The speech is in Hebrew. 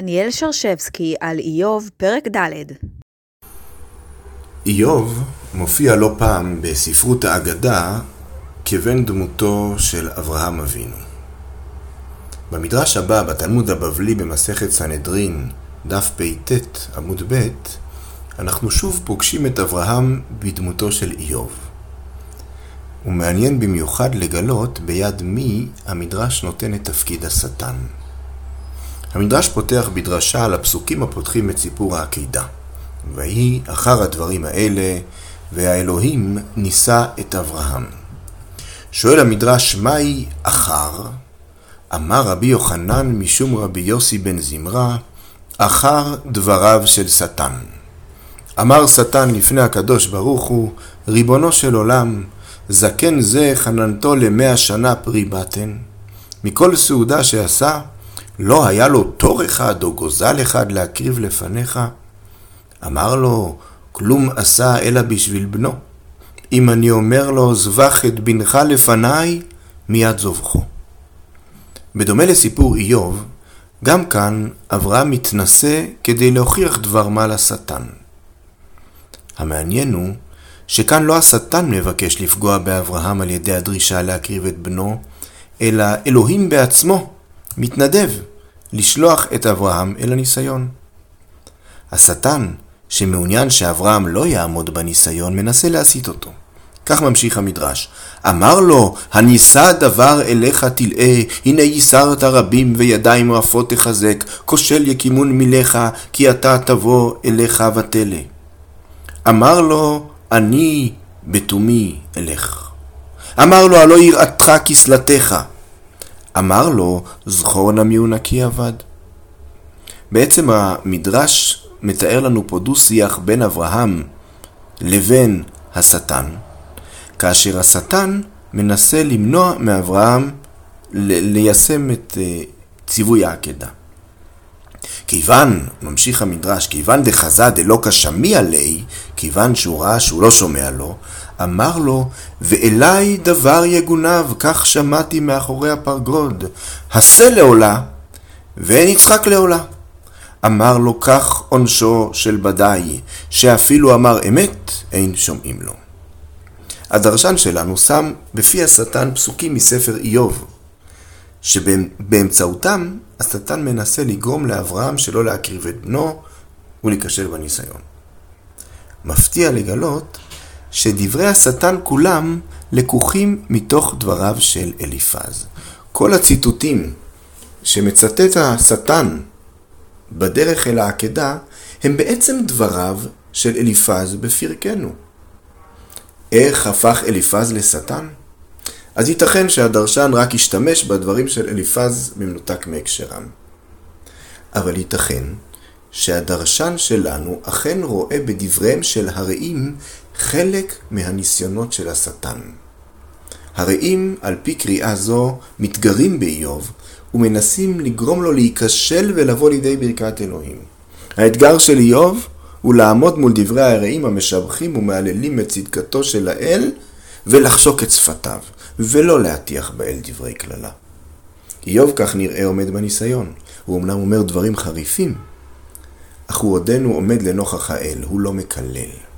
דניאל שרשבסקי על איוב, פרק ד' איוב מופיע לא פעם בספרות האגדה כבן דמותו של אברהם אבינו. במדרש הבא, בתלמוד הבבלי במסכת סנהדרין, דף פט עמוד ב', אנחנו שוב פוגשים את אברהם בדמותו של איוב. ומעניין במיוחד לגלות ביד מי המדרש נותן את תפקיד השטן. המדרש פותח בדרשה על הפסוקים הפותחים את סיפור העקידה. ויהי אחר הדברים האלה, והאלוהים נישא את אברהם. שואל המדרש, מהי אחר? אמר רבי יוחנן משום רבי יוסי בן זמרה, אחר דבריו של שטן. אמר שטן לפני הקדוש ברוך הוא, ריבונו של עולם, זקן זה חננתו למאה שנה פרי בטן. מכל סעודה שעשה, לא היה לו תור אחד או גוזל אחד להקריב לפניך? אמר לו, כלום עשה אלא בשביל בנו. אם אני אומר לו, זבח את בנך לפניי, מיד זובחו. בדומה לסיפור איוב, גם כאן אברהם מתנשא כדי להוכיח דבר מה לשטן. המעניין הוא שכאן לא השטן מבקש לפגוע באברהם על ידי הדרישה להקריב את בנו, אלא אלוהים בעצמו מתנדב לשלוח את אברהם אל הניסיון. השטן, שמעוניין שאברהם לא יעמוד בניסיון, מנסה להסיט אותו. כך ממשיך המדרש. אמר לו, הנישא דבר אליך תלאה, הנה ייסרת רבים וידיים רפות תחזק, כושל יקימון מלך, כי אתה תבוא אליך ותלה. אמר לו, אני בתומי אלך. אמר לו, הלא יראתך כסלתך. אמר לו, זכור נא מיהו נקי אבד. בעצם המדרש מתאר לנו פה דו-שיח בין אברהם לבין השטן, כאשר השטן מנסה למנוע מאברהם ליישם את אה, ציווי העקדה. כיוון, ממשיך המדרש, כיוון דחזה דלא כשמי עלי, כיוון שהוא ראה שהוא לא שומע לו, אמר לו, ואליי דבר יגונב, כך שמעתי מאחורי הפרגוד, הסה לעולה, ואין יצחק לעולה. אמר לו, כך עונשו של בדאי, שאפילו אמר אמת, אין שומעים לו. הדרשן שלנו שם בפי השטן פסוקים מספר איוב, שבאמצעותם השטן מנסה לגרום לאברהם שלא להקריב את בנו ולהיכשל בניסיון. מפתיע לגלות שדברי השטן כולם לקוחים מתוך דבריו של אליפז. כל הציטוטים שמצטט השטן בדרך אל העקדה הם בעצם דבריו של אליפז בפרקנו. איך הפך אליפז לשטן? אז ייתכן שהדרשן רק ישתמש בדברים של אליפז במנותק מהקשרם. אבל ייתכן שהדרשן שלנו אכן רואה בדבריהם של הרעים חלק מהניסיונות של השטן. הרעים, על פי קריאה זו, מתגרים באיוב ומנסים לגרום לו להיכשל ולבוא לידי ברכת אלוהים. האתגר של איוב הוא לעמוד מול דברי הרעים המשבחים ומהללים את צדקתו של האל ולחשוק את שפתיו, ולא להטיח באל דברי קללה. איוב כך נראה עומד בניסיון. הוא אמנם אומר דברים חריפים, אך הוא עודנו עומד לנוכח האל, הוא לא מקלל.